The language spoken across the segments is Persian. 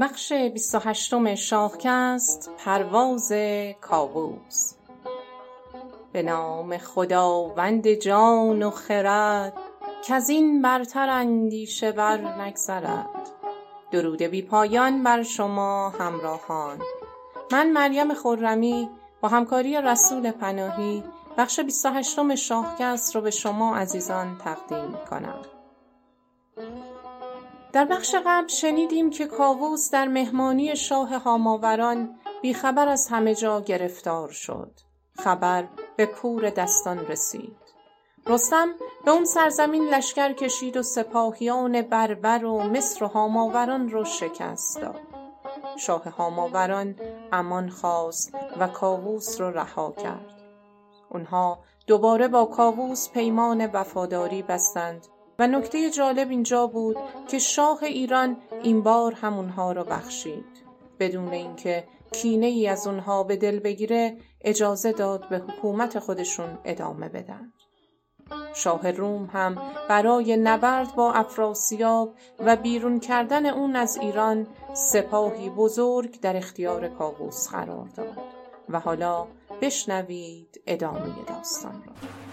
بخش بیست و هشتم شاهکست پرواز کاووس. به نام خداوند جان و خرد کز این برتر اندیشه بر نگذرد. درود بی پایان بر شما همراهان. من مریم خرمی با همکاری رسول پناهی بخش بیست و هشتم شاهکست رو به شما عزیزان تقدیم می کنم در بخش قبل شنیدیم که کاووس در مهمانی شاه هاماوران بیخبر از همه جا گرفتار شد. خبر به پور دستان رسید. رستم به اون سرزمین لشکر کشید و سپاهیان بربر و مصر و هاماوران رو شکست داد. شاه هاماوران امان خواست و کاووس رو رها کرد. اونها دوباره با کاووس پیمان وفاداری بستند و نکته جالب اینجا بود که شاه ایران این بار همونها رو بخشید. بدون اینکه کینه ای از اونها به دل بگیره اجازه داد به حکومت خودشون ادامه بدن. شاه روم هم برای نبرد با افراسیاب و بیرون کردن اون از ایران سپاهی بزرگ در اختیار کاووس قرار داد و حالا بشنوید ادامه داستان را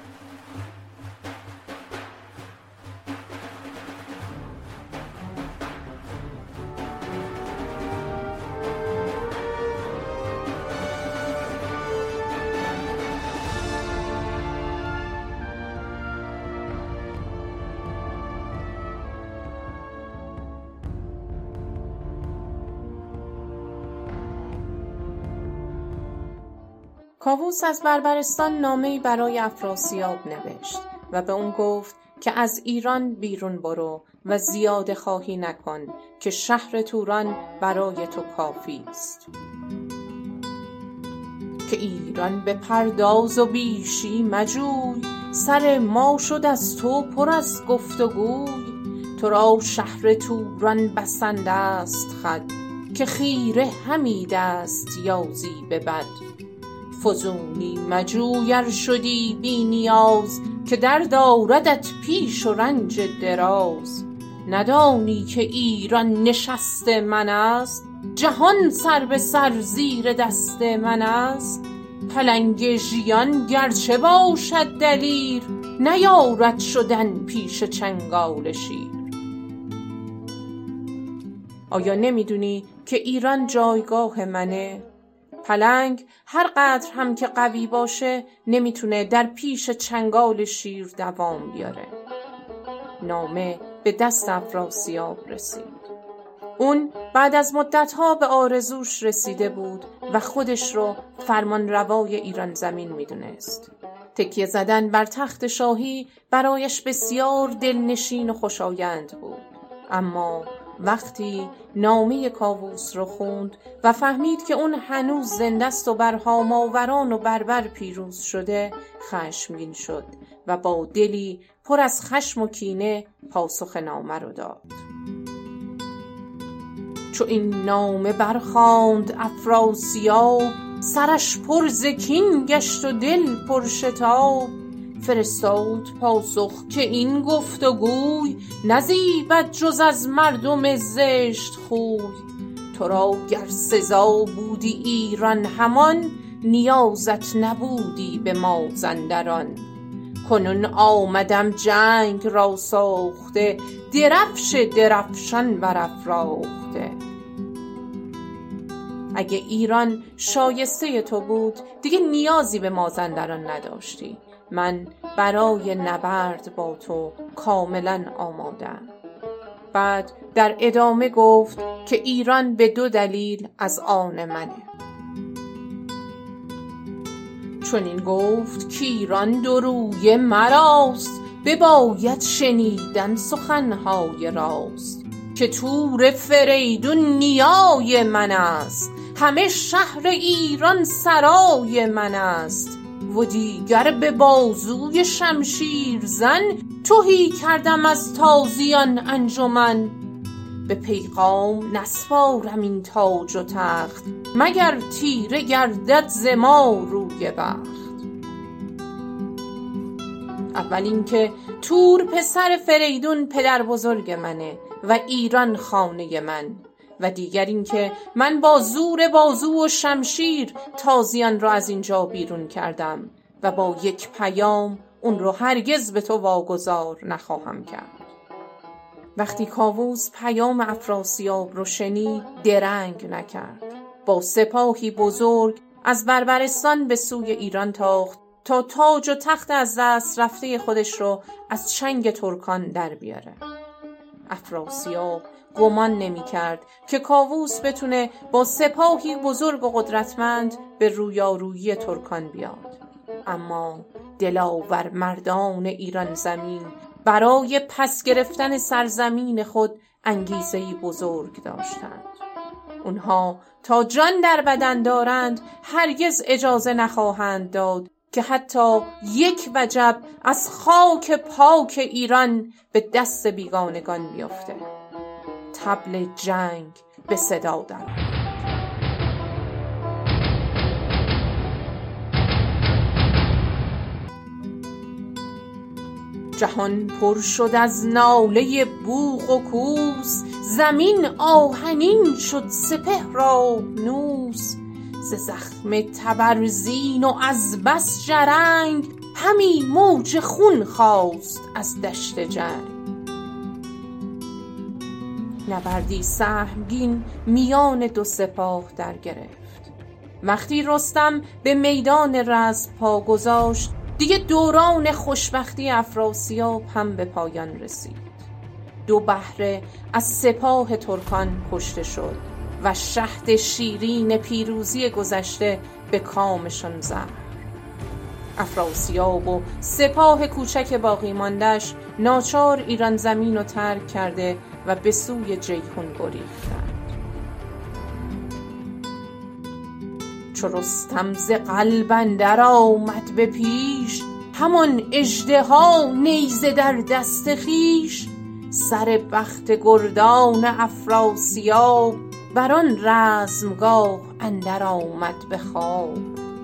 کاووس از بربرستان نامهای برای افراسیاب نوشت و به اون گفت که از ایران بیرون برو و زیاده خواهی نکن که شهر توران برای تو کافی است. که ایران به پرداز و بیشی مجوی سر ما شد از تو پر از گفت و گوی تو را شهر توران بسنده است خود که خیره همی دست یازی به بد. فزونی مجوی ار شدی بی نیاز که درد آردت پیش و رنج دراز. ندانی که ایران نشست من است جهان سر به سر زیر دست من است. پلنگ ژیان گرچه باشد دلیر نیارد شدن پیش چنگال شیر. آیا نمی‌دونی که ایران جایگاه منه؟ پلنگ هر قدر هم که قوی باشه نمی‌تونه در پیش چنگال شیر دوام بیاره. نامه به دست افراسیاب رسید. اون بعد از مدتها به آرزوش رسیده بود و خودش رو فرمان روای ایران زمین می‌دونست. تکیه زدن بر تخت شاهی برایش بسیار دلنشین و خوشایند بود. اما وقتی نامه کاووس رو خوند و فهمید که اون هنوز زنده است و بر هاماوران و بربر پیروز شده خشمگین شد و با دلی پر از خشم و کینه پاسخ نامه رو داد. چو این نامه برخواند افراسیاب سرش پر ز کین گشت و دل پر شتاب فرستاد پاسخ که این گفت و گوی نزیبد جز از مردم زشت خوی. تو را گر سزا بودی ایران همان نیازت نبودی به مازندران کنون آمدم جنگ را ساخته درفش درفشان برافراخته. اگه ایران شایسته تو بود دیگه نیازی به مازندران نداشتی. من برای نبرد با تو کاملا آمادم. بعد در ادامه گفت که ایران به دو دلیل از آن منه. چنین گفت کایران دو رویه مراست بباید شنیدن سخنهای راست که تور فریدون نیای من است همه شهر ایران سرای من است. و دیگر به بازوی شمشیر زن تهی کردم از تازیان انجمن. به پیغام نسپارم این تاج و تخت مگر تیره گردد ز ما روی بخت. اول اینکه تور پسر فریدون پدر بزرگ منه و ایران خانه من. و دیگر اینکه من با زور بازو و شمشیر تازیان را از اینجا بیرون کردم و با یک پیام اون رو هرگز به تو واگذار نخواهم کرد. وقتی کاووس پیام افراسیاب رو شنید درنگ نکرد. با سپاهی بزرگ از بربرستان به سوی ایران تاخت تا تاج و تخت از دست رفته خودش رو از چنگ ترکان در بیاره. افراسیاب گمان نمی کرد که کاووس بتونه با سپاهی بزرگ و قدرتمند به رویارویی ترکان بیاد. اما دلاور مردان ایران زمین برای پس گرفتن سرزمین خود انگیزهی بزرگ داشتند. اونها تا جان در بدن دارند هرگز اجازه نخواهند داد که حتی یک وجب از خاک پاک ایران به دست بیگانگان بیفته. تبل جنگ به صدا درآمد جهان پر شد از ناله بوق و کوس زمین آهنین شد سپهر آبنوس ز زخم تبرزین و از بس جرنگ همی موج خون خاست از دشت جنگ. نبردی سهمگین میان دو سپاه در گرفت. وقتی رستم به میدان رزم پا گذاشت دیگه دوران خوشبختی افراسیاب هم به پایان رسید. دو بهره از سپاه ترکان کشته شد و شهد شیرین پیروزی گذشته به کامشان زهر افراسیاب و سپاه کوچک باقی ماندش ناچار ایران زمین رو ترک کرده و به سوی جیهون گریختند. چو رستم ز قلب اندر آمد به پیش همان اژدها نیزه در دست خویش. سر بخت گردان افراسیاب بر آن رزمگاه اندر آمد به خواب.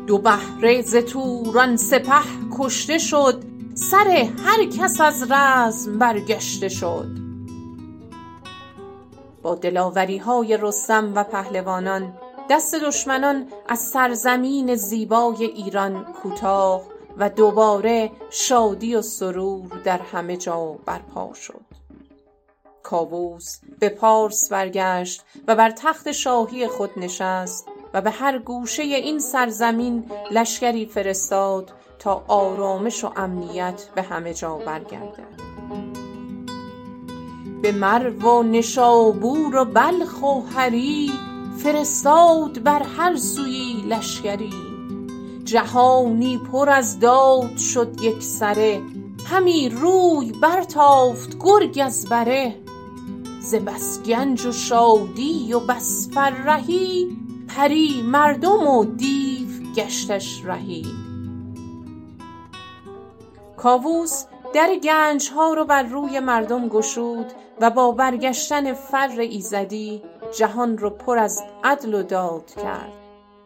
دو بهره ز توران سپه کشته شد سر هر کس از رزم برگشته شد. دلاوری های رستم و پهلوانان دست دشمنان از سرزمین زیبای ایران کوتاه و دوباره شادی و سرور در همه جا برپا شد. کاووس به پارس برگشت و بر تخت شاهی خود نشست و به هر گوشه این سرزمین لشکری فرستاد تا آرامش و امنیت به همه جا برگردد. به مرو و نشابور و بلخ و هری فرستاد بر هر سویی لشکری. جهانی پر از داد شد یکسره همی روی برتافت گرگ از بره. ز بس گنج و شادی و بس فرهی پری مردم و دیو گشتش رهی. کاووس در گنج ها رو بر روی مردم گشود و با برگشتن فر ایزدی جهان رو پر از عدل و داد کرد.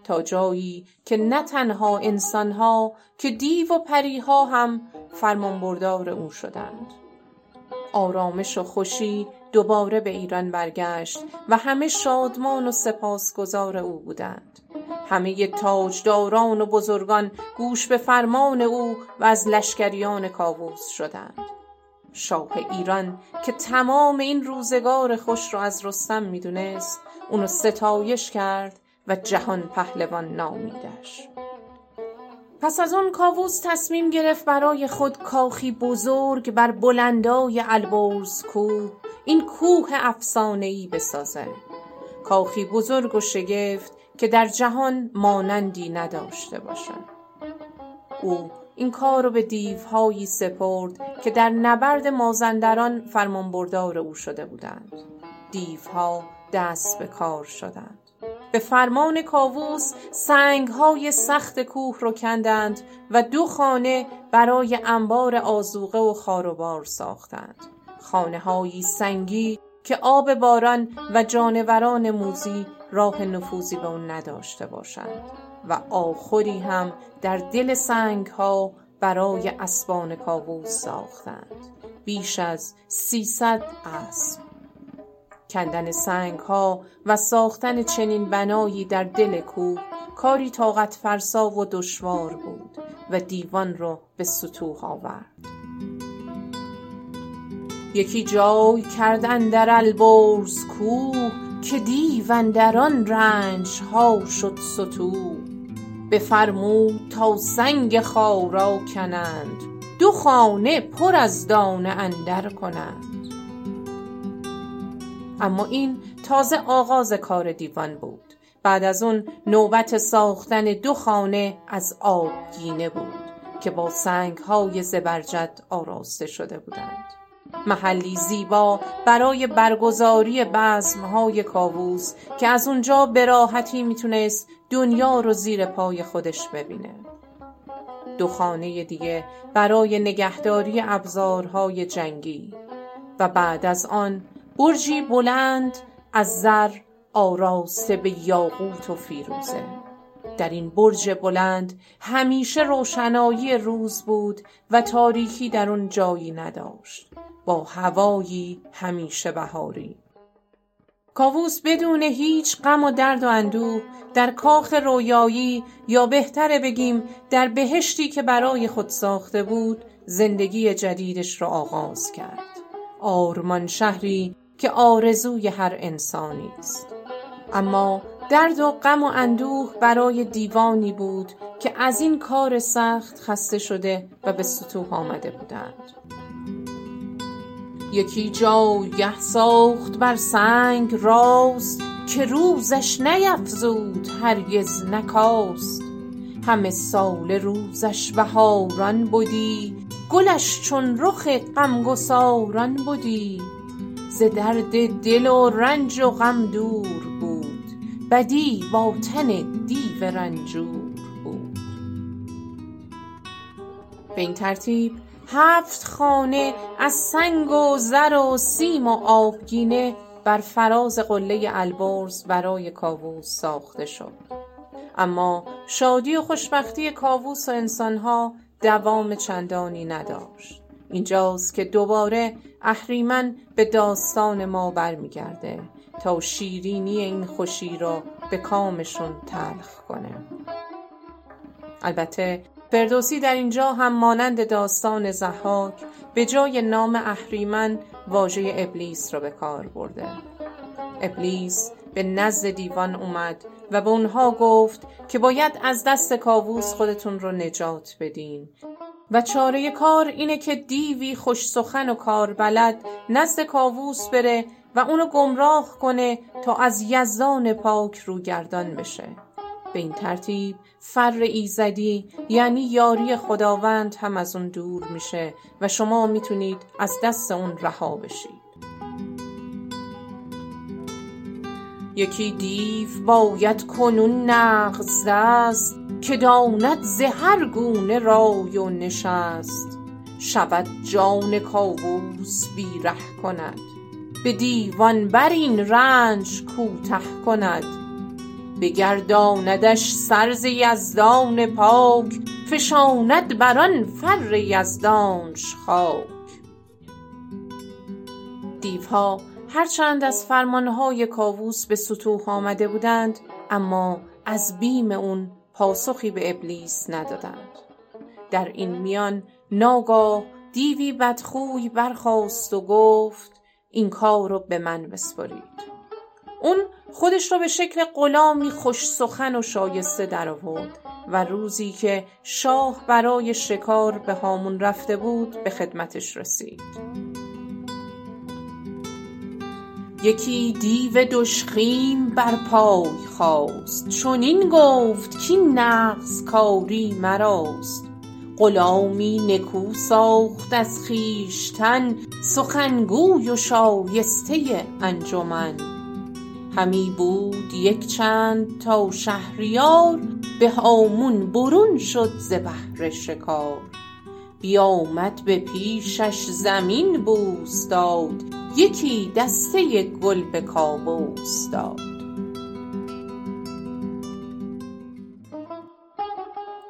تا جایی که نه تنها انسان ها که دیو و پری ها هم فرمانبردار او شدند. آرامش و خوشی دوباره به ایران برگشت و همه شادمان و سپاسگزار او بودند. همه تاجداران و بزرگان گوش به فرمان او و از لشکریان کاووس شدند. شاه ایران که تمام این روزگار خوش را از رستم می‌دونست اونو ستایش کرد و جهان پهلوان نامیدش. پس از آن کاووس تصمیم گرفت برای خود کاخی بزرگ بر بلندای البرز کوه این کوه افسانهای بسازد. کاخی بزرگ و شگفت که در جهان مانندی نداشته باشد. او این کار رو به دیوهایی سپرد که در نبرد مازندران فرمانبردار او شده بودند. دیوها دست به کار شدند. به فرمان کاووس سنگهای سخت کوه رو کندند و دو خانه برای انبار آذوقه و خاروبار ساختند. خانههایی سنگی که آب باران و جانوران موذی راه نفوذی به آن نداشته باشند. و آخری هم در دل سنگها برای اسبان کاووس ساختند. بیش از سیصد اسب. کندن سنگ ها و ساختن چنین بنایی در دل کوه کاری طاقت فرسا و دشوار بود و دیوان را به ستوه آورد. یکی جای کرد اندر البرز کوه که دیو اندر آن رنج ها شد ستوه. بفرمود تا سنگ خارا کنند. دو خانه پر از دانه اندر کنند. اما این تازه آغاز کار دیوان بود. بعد از اون نوبت ساختن دو خانه از آبگینه بود که با سنگ های زبرجد آراسته شده بودند. محلی زیبا برای برگزاری های کاووس که از اونجا به راحتی می‌تونست دنیا رو زیر پای خودش ببینه. دو خانه دیگه برای نگهداری ابزارهای جنگی. و بعد از آن برجی بلند از زر آراسته به یاقوت و فیروزه. در این برج بلند همیشه روشنایی روز بود و تاریکی در اون جایی نداشت. با هوایی همیشه بهاری. کاووس بدون هیچ غم و درد و اندوه در کاخ رویایی یا بهتره بگیم در بهشتی که برای خود ساخته بود زندگی جدیدش را آغاز کرد. آرمان شهری که آرزوی هر انسانی است. اما درد و غم و اندوه برای دیوانی بود که از این کار سخت خسته شده و به سطوح آمده بودند. یکی جایگه ساخت بر سنگ راست که روزش نیفزود هرگز نکاست. همه سال روزش بهاران بودی گلش چون رخ غمگساران بودی ز درد دل و رنج و غم دور بود بدی با تن دیو رنجور بود. به ترتیب هفت خانه از سنگ و زر و سیم و آبگینه بر فراز قله البرز برای کاووس ساخته شد. اما شادی و خوشبختی کاووس و انسانها دوام چندانی نداشت. اینجاست که دوباره اهریمن به داستان ما برمیگرده تا شیرینی این خوشی را به کامشون تلخ کنه. البته فردوسی در اینجا هم مانند داستان زحاک به جای نام اهریمن واژه ابلیس را به کار برده. ابلیس به نزد دیوان اومد و به اونها گفت که باید از دست کاووس خودتون رو نجات بدین. و چاره کار اینه که دیوی خوش سخن و کار بلد نزد کاووس بره و اونو گمراه کنه تا از یزدان پاک روگردان بشه. به این ترتیب فر ایزدی یعنی یاری خداوند هم از اون دور میشه و شما می‌تونید از دست اون رها بشید. یکی دیو باید کنون نغز دست که داند ز هر گونه رای و نشست. شود جان کاووس بی ره کند به دیوان بر این رنج کوته کند. بگرداندش سر ز یزدان پاک فشاند بر آن فر یزدانش خاک. دیوها هرچند از فرمانهای کاووس به سطوح آمده بودند اما از بیم اون پاسخی به ابلیس ندادند. در این میان ناگاه دیوی بدخوی برخاست و گفت این کار رو به من بسپرید. اون خودش رو به شکل غلامی خوش سخن و شایسته درآورد و روزی که شاه برای شکار به هامون رفته بود به خدمتش رسید. یکی دیو دژخیم بر پای خاست. چنین گفت کاین نغز کاری مراست. غلامی نکو ساخت از خویشتن سخنگوی و شایسته انجمن. همی بود یک چند تا شهریار به هامون برون شد ز بهر شکار. بیامد به پیشش زمین بوس داد یکی دسته گل به کاووس داد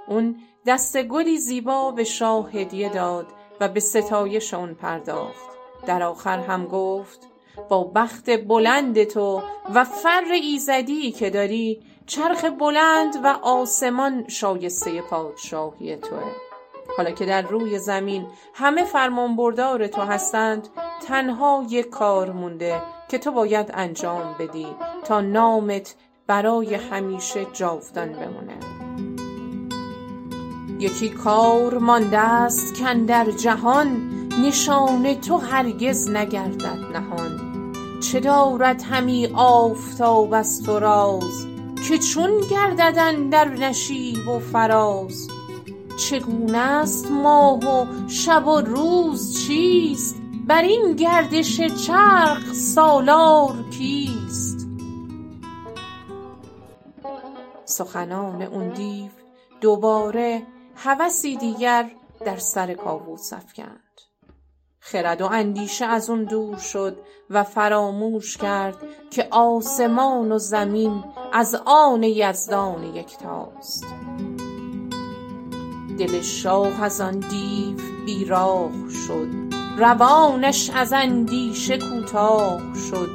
اون دسته گلی زیبا به شاه هدیه داد و به ستایش اون پرداخت. در آخر هم گفت با بخت بلند تو و فر ایزدی که داری چرخ بلند و آسمان شایسته پادشاهی توه. حالا که در روی زمین همه فرمانبردار تو هستند تنها یک کار مونده که تو باید انجام بدی تا نامت برای همیشه جاودان بمونه. یکی کار مانده است در جهان نشان تو هرگز نگردد نهان. چه دارد همی آفتاب از تو راز؟ که چون گردد در نشیب و فراز؟ چگونه است ماه و شب و روز چیست؟ بر این گردش چرخ سالار کیست؟ سخنان اون دیو دوباره هوسی دیگر در سر کاووس افکند. خرد و اندیشه از اون دور شد و فراموش کرد که آسمان و زمین از آن یزدان یکتاست. دل شاه از آن دیو بیراغ شد روانش از اندیشه کوتاه شد.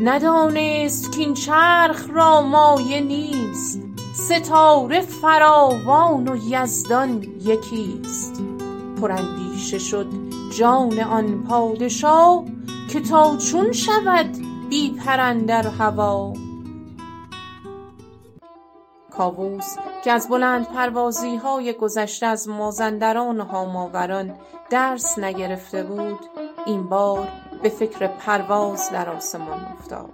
ندانست کاین چرخ را مایه نیست ستاره فراوان و یزدان یکیست. پراندیشه شد جان آن پادشا که تا چون شود بی پر اندر هوا. کاووس که از بلندپروازی های گذشته از مازندران و هاماوران درس نگرفته بود این بار به فکر پرواز در آسمان افتاد.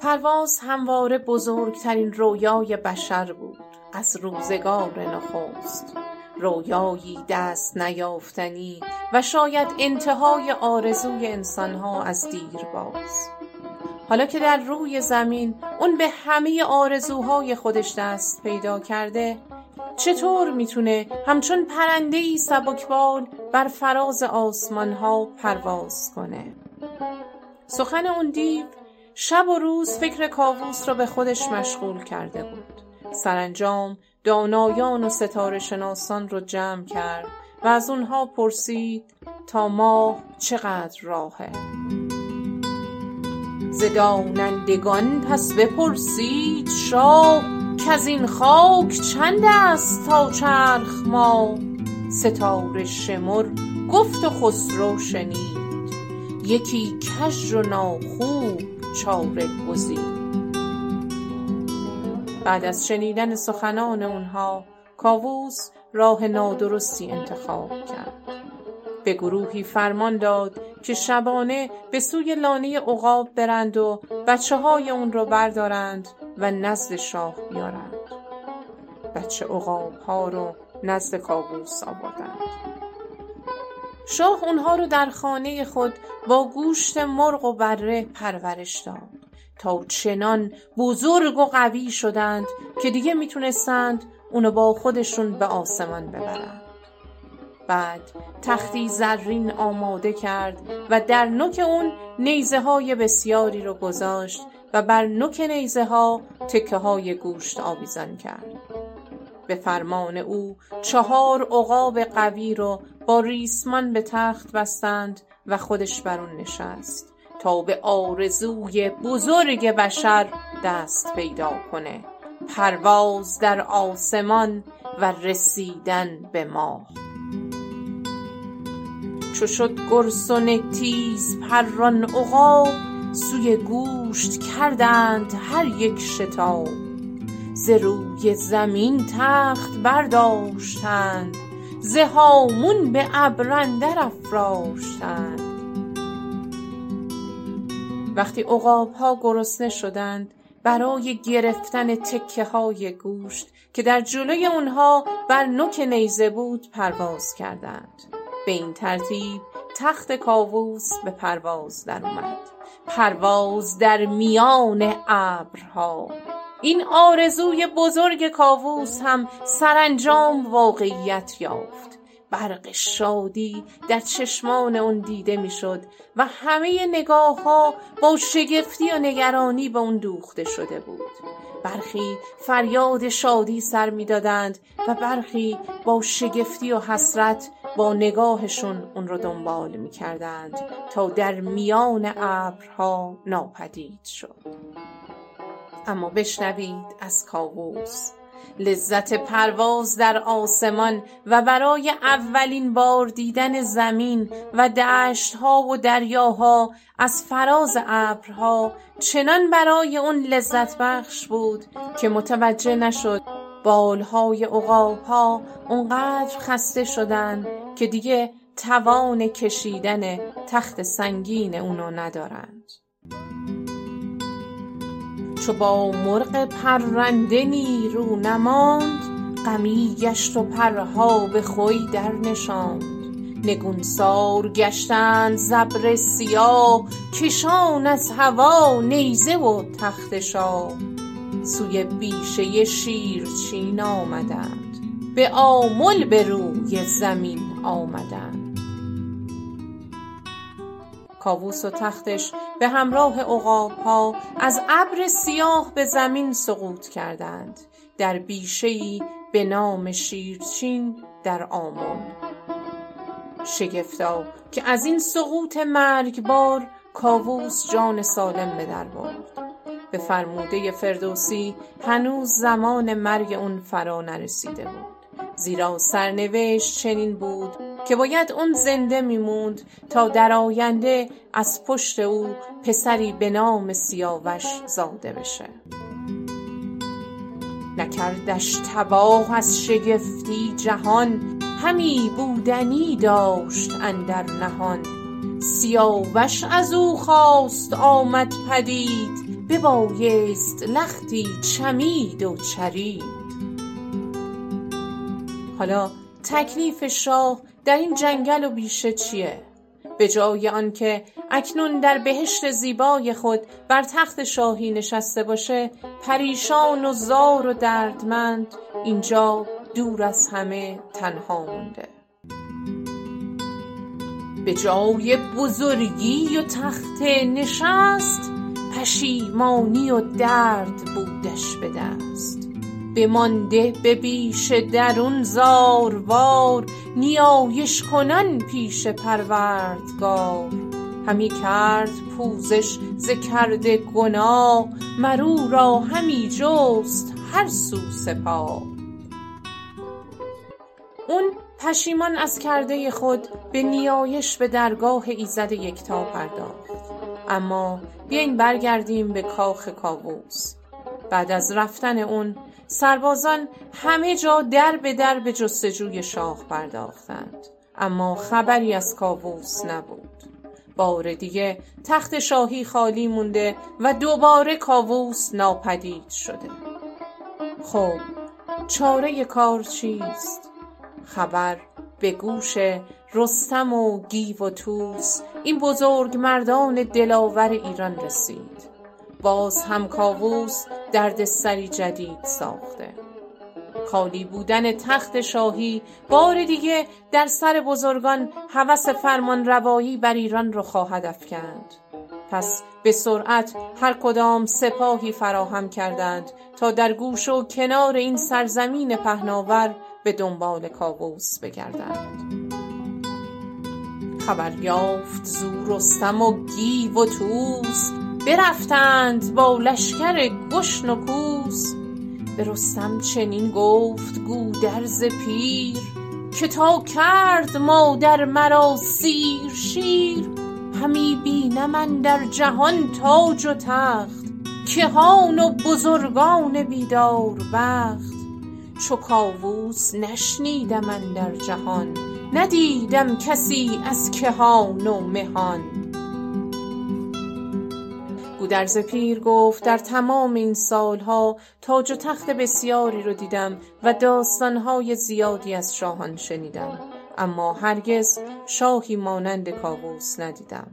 پرواز همواره بزرگترین رویای بشر بود از روزگار نخست. رویایی دست نیافتنی و شاید انتهای آرزوی انسانها از دیرباز حالا که در روی زمین اون به همه آرزوهای خودش دست پیدا کرده چطور می‌تونه همچون پرنده‌ای سبکبال بر فراز آسمانها پرواز کنه؟ سخن اون دیو شب و روز فکر کاووس را به خودش مشغول کرده بود. سرانجام دانایان و ستاره شناسان رو جمع کرد و از اونها پرسید تا ماه چقدر راهه؟ ز دانندگان پس بپرسید شاه کز این خاک چند است تا چرخ ماه؟ ستاره شمر گفت و خسرو شنید یکی کژ و ناخوب چاره گزید. بعد از شنیدن سخنان اونها کاووس راه نادرستی انتخاب کرد. به گروهی فرمان داد که شبانه به سوی لانه عقاب برند و بچه های اون رو بردارند و نزد شاه بیارند. بچه عقاب ها رو نزد کاووس آوردند. شاه اونها رو در خانه خود با گوشت مرغ و بره پرورش داد. تا چنان بزرگ و قوی شدند که دیگه می‌تونستند اونو با خودشون به آسمان ببرند. بعد تختی زرین آماده کرد و در نوک اون نیزه های بسیاری رو گذاشت و بر نوک نیزه ها تکه های گوشت آویزان کرد. به فرمان او چهار عقاب قوی رو با ریسمان به تخت بستند و خودش بر اون نشست. تا به آرزوی بزرگ بشر دست پیدا کنه. پرواز در آسمان و رسیدن به ماه. چو شد گرسنه تیز پران عقاب سوی گوشت کردند هر یک شتاب. ز روی زمین تخت برداشتند ز هامون به ابر اندر افراشتند. وقتی ها گرسنه شدند برای گرفتن تکه های گوشت که در جلوی اونها بر نوک نیزه بود پرواز کردند. به این ترتیب تخت کاووس به پرواز در اومد. پرواز در میان ابرها. این آرزوی بزرگ کاووس هم سرانجام واقعیت یافت. برق شادی در چشمان اون دیده می‌شد و همه نگاه ها با شگفتی و نگرانی به اون دوخته شده بود. برخی فریاد شادی سر می‌دادند و برخی با شگفتی و حسرت با نگاهشون اون رو دنبال می‌کردند تا در میان ابرها ناپدید شد. اما بشنوید از کاووس. لذت پرواز در آسمان و برای اولین بار دیدن زمین و دشتها و دریاها از فراز ابرها چنان برای اون لذت بخش بود که متوجه نشد بالهای عقابها اونقدر خسته شدن که دیگه توان کشیدن تخت سنگین اونو ندارند. چو با مرغ پرنده نیرو نماند. غمی گشت و پرها به خوی در نشاند. نگونسار گشتند ز سیاه. کشان از هوا نیزه و تخت شاه. سوی بیشه شیرچین آمدند. به آمل به روی زمین آمدند. کاووس و تختش به همراه عقابها از ابر سیاه به زمین سقوط کردند. در بیشهای به نام شیرچین در آمل شگفتا که از این سقوط مرگبار کاووس جان سالم به در برد. به فرموده فردوسی هنوز زمان مرگ اون فرا نرسیده بود. زیرا سرنوشت چنین بود که باید اون زنده میموند تا در آینده از پشت او پسری به نام سیاوش زاده بشه. نکردش تباه از شگفتی جهان همی بودنی داشت اندر نهان. سیاوش از او خواست آمد پدید ببایست لختی چمید و چرید. حالا تکلیف شاه در این جنگل و بیشه چیه؟ به جای آنکه اکنون در بهشت زیبای خود بر تخت شاهی نشسته باشه پریشان و زار و دردمند اینجا دور از همه تنها مونده. به جای بزرگی و تخت نشست پشیمانی و درد بودش به دست. بمانده به بیش درون زاروار نیایش کنان پیش پروردگار. همی کرد پوزش ز کرده گناه مر را همی جست هر سو سپاه. اون پشیمان از کرده خود به نیایش به درگاه ایزد یکتا پرداخت. اما بیاین برگردیم به کاخ کاووس. بعد از رفتن اون سربازان همه جا در به در به جستجوی شاه پرداختند. اما خبری از کاووس نبود. بار دیگه تخت شاهی خالی مونده و دوباره کاووس ناپدید شده. خب چاره کار چیست؟ خبر به گوش رستم و گیو و طوس این بزرگ مردان دلاور ایران رسید. باز هم کاووس دردسری جدید ساخته. خالی بودن تخت شاهی بار دیگه در سر بزرگان هوس فرمانروایی بر ایران رو خواهد افکند. پس به سرعت هر کدام سپاهی فراهم کردند تا در گوش و کنار این سرزمین پهناور به دنبال کاووس بگردند. خبر یافت زو رستم و گیو و طوس برفتند با لشکر گشن و کوس. به رستم چنین گفت گودرز پیر که تا کرد مادر مرا سیر شیر. همی بینم اندر جهان تاج و تخت کهان و بزرگان بیدار بخت. چو کاووس نشنیدم اندر جهان ندیدم کسی از کهان و مهان. گودرز پیر گفت در تمام این سالها تاج و تخت بسیاری رو دیدم و داستانهای زیادی از شاهان شنیدم. اما هرگز شاهی مانند کاووس ندیدم.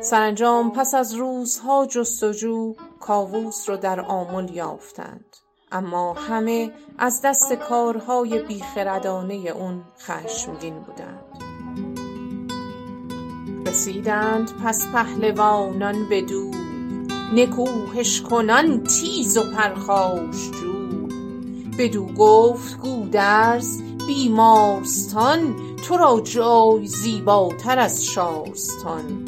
سرانجام پس از روزها جستجو کاووس رو در آمل یافتند. اما همه از دست کارهای بیخردانه اون خشمگین بودند. رسیدند پس پهلوانان بدو. نکوهش کنان تیز و پرخاشجو بدو گفت گودرز بیمارستان تو را جای زیباتر از شارستان.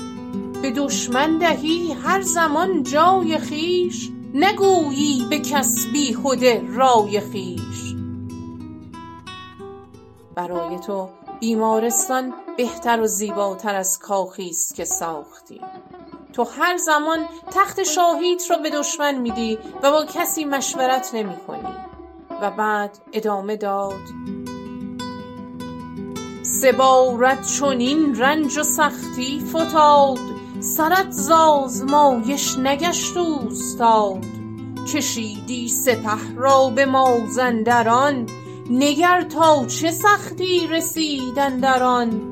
به دشمن دهی هر زمان جای خویش نگویی به کس بیهده رای خویش. برای تو بیمارستان بهتر و زیباتر از کاخی است که ساختی. تو هر زمان تخت شاهیت را به دشمن میدی و با کسی مشورت نمی کنی و بعد ادامه داد. سه بارت چنین رنج و سختی فتاد. سرت ز آزمایش نگشت اوستاد کشیدی سپه را به مازندران. نگر تا چه سختی رسید اندر آن؟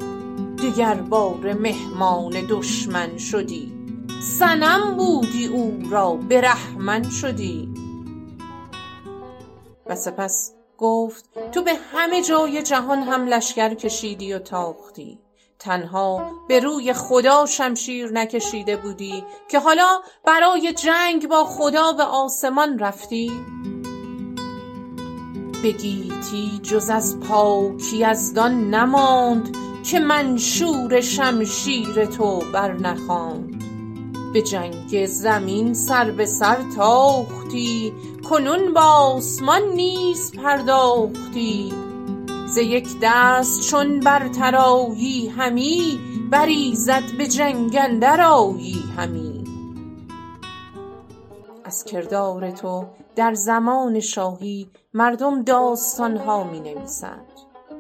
دگرباره مهمان دشمن شدی. صنم بودی او را برهمن شدی. و سپس گفت تو به همه جای جهان هم لشکر کشیدی و تاختی. تنها به روی خدا شمشیر نکشیده بودی که حالا برای جنگ با خدا به آسمان رفتی. به گیتی جز از پاک یزدان نماند که منشور شمشیر تو بر نخواند. به جنگ زمین سر به سر تاختی کنون به آسمان نیز پرداختی. ز یک دست چون برتر آیی همی بر ایزد به جنگ اندر آیی همی. از کردار تو در زمان شاهی مردم داستان ها می نویسند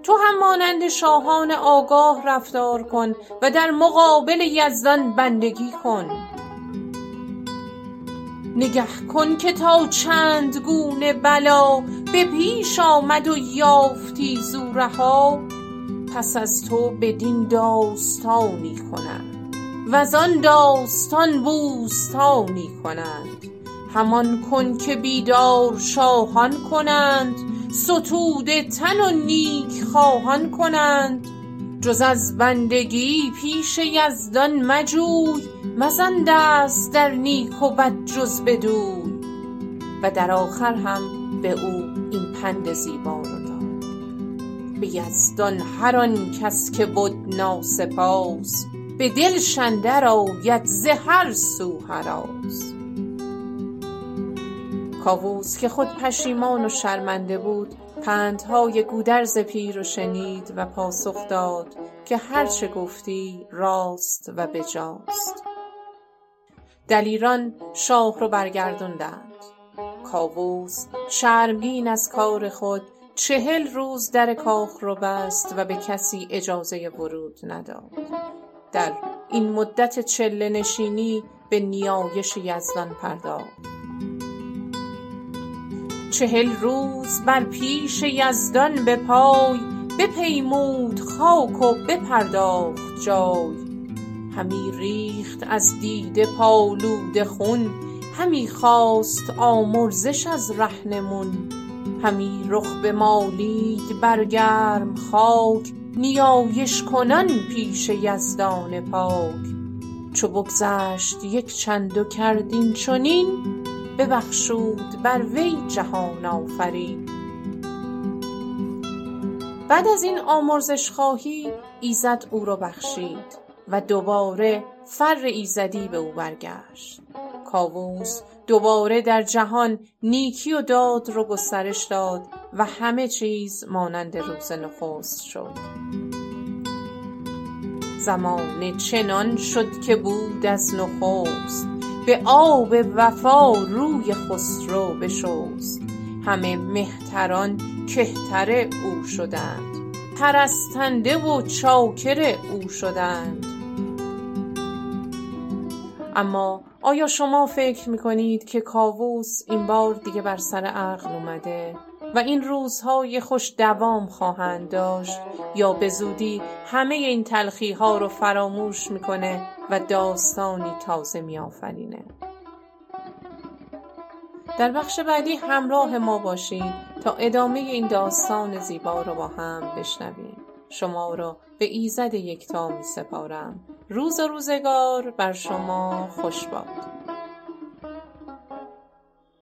تو هم مانند شاهان آگاه رفتار کن و در مقابل یزدان بندگی کن. نگه کن که تا چند گونه بلا به پیش آمد و یافتی زو رها پس از تو بدین داستانی کنند. وزان داستان بوستانی کنند. همان کن که بیدار شاهان کنند ستوده تن و نیک خواهان کنند. جز از بندگی پیش یزدان مجوی مزن دست در نیک و بد جز بدوی. و در آخر هم به او این پند زیبا رو داد. به یزدان هر آن کس که بد ناسپاس به دلش اندر آید ز هر سو هراس. کاووس که خود پشیمان و شرمنده بود پندهای گودرز پیر رو شنید و پاسخ داد که هر چه گفتی راست و بجاست. دلیران شاه رو برگردوندند. کاووس شرمگین از کار خود چهل روز در کاخ رو بست و به کسی اجازه ورود نداد. در این مدت چله نشینی به نیایش یزدان پرداخت. چهل روز بر پیش یزدان به پای بپیمود خاک و بپرداخت جای. همی ریخت از دیده پالوده خون همی خواست آمرزش از رهنمون. همی رخ بمالید بر گرم خاک نیایش کنان پیش یزدان پاک. چو بگذشت یک چند و کرد چنین ببخشود بر وی جهان آفرین. بعد از این آمرزش خواهی ایزد او را بخشید و دوباره فر ایزدی به او برگشت. کاووس دوباره در جهان نیکی و داد رو گسترش داد و همه چیز مانند روز نخست شد. زمانه چنان شد که بود از نخست. به آب وفا روی خسرو بشست. همه مهتران کهتر او شدند. پرستنده و چاکر او شدند. اما آیا شما فکر می کنید که کاووس این بار دیگه بر سر عقل اومده و این روزهای خوش دوام خواهند داشت یا به زودی همه این تلخی ها رو فراموش می‌کنه و داستانی تازه میآفرینه. در بخش بعدی همراه ما باشید تا ادامه این داستان زیبا رو با هم بشنویم. شما را به ایزد یکتا می سپارم روز و روزگار بر شما خوش باد.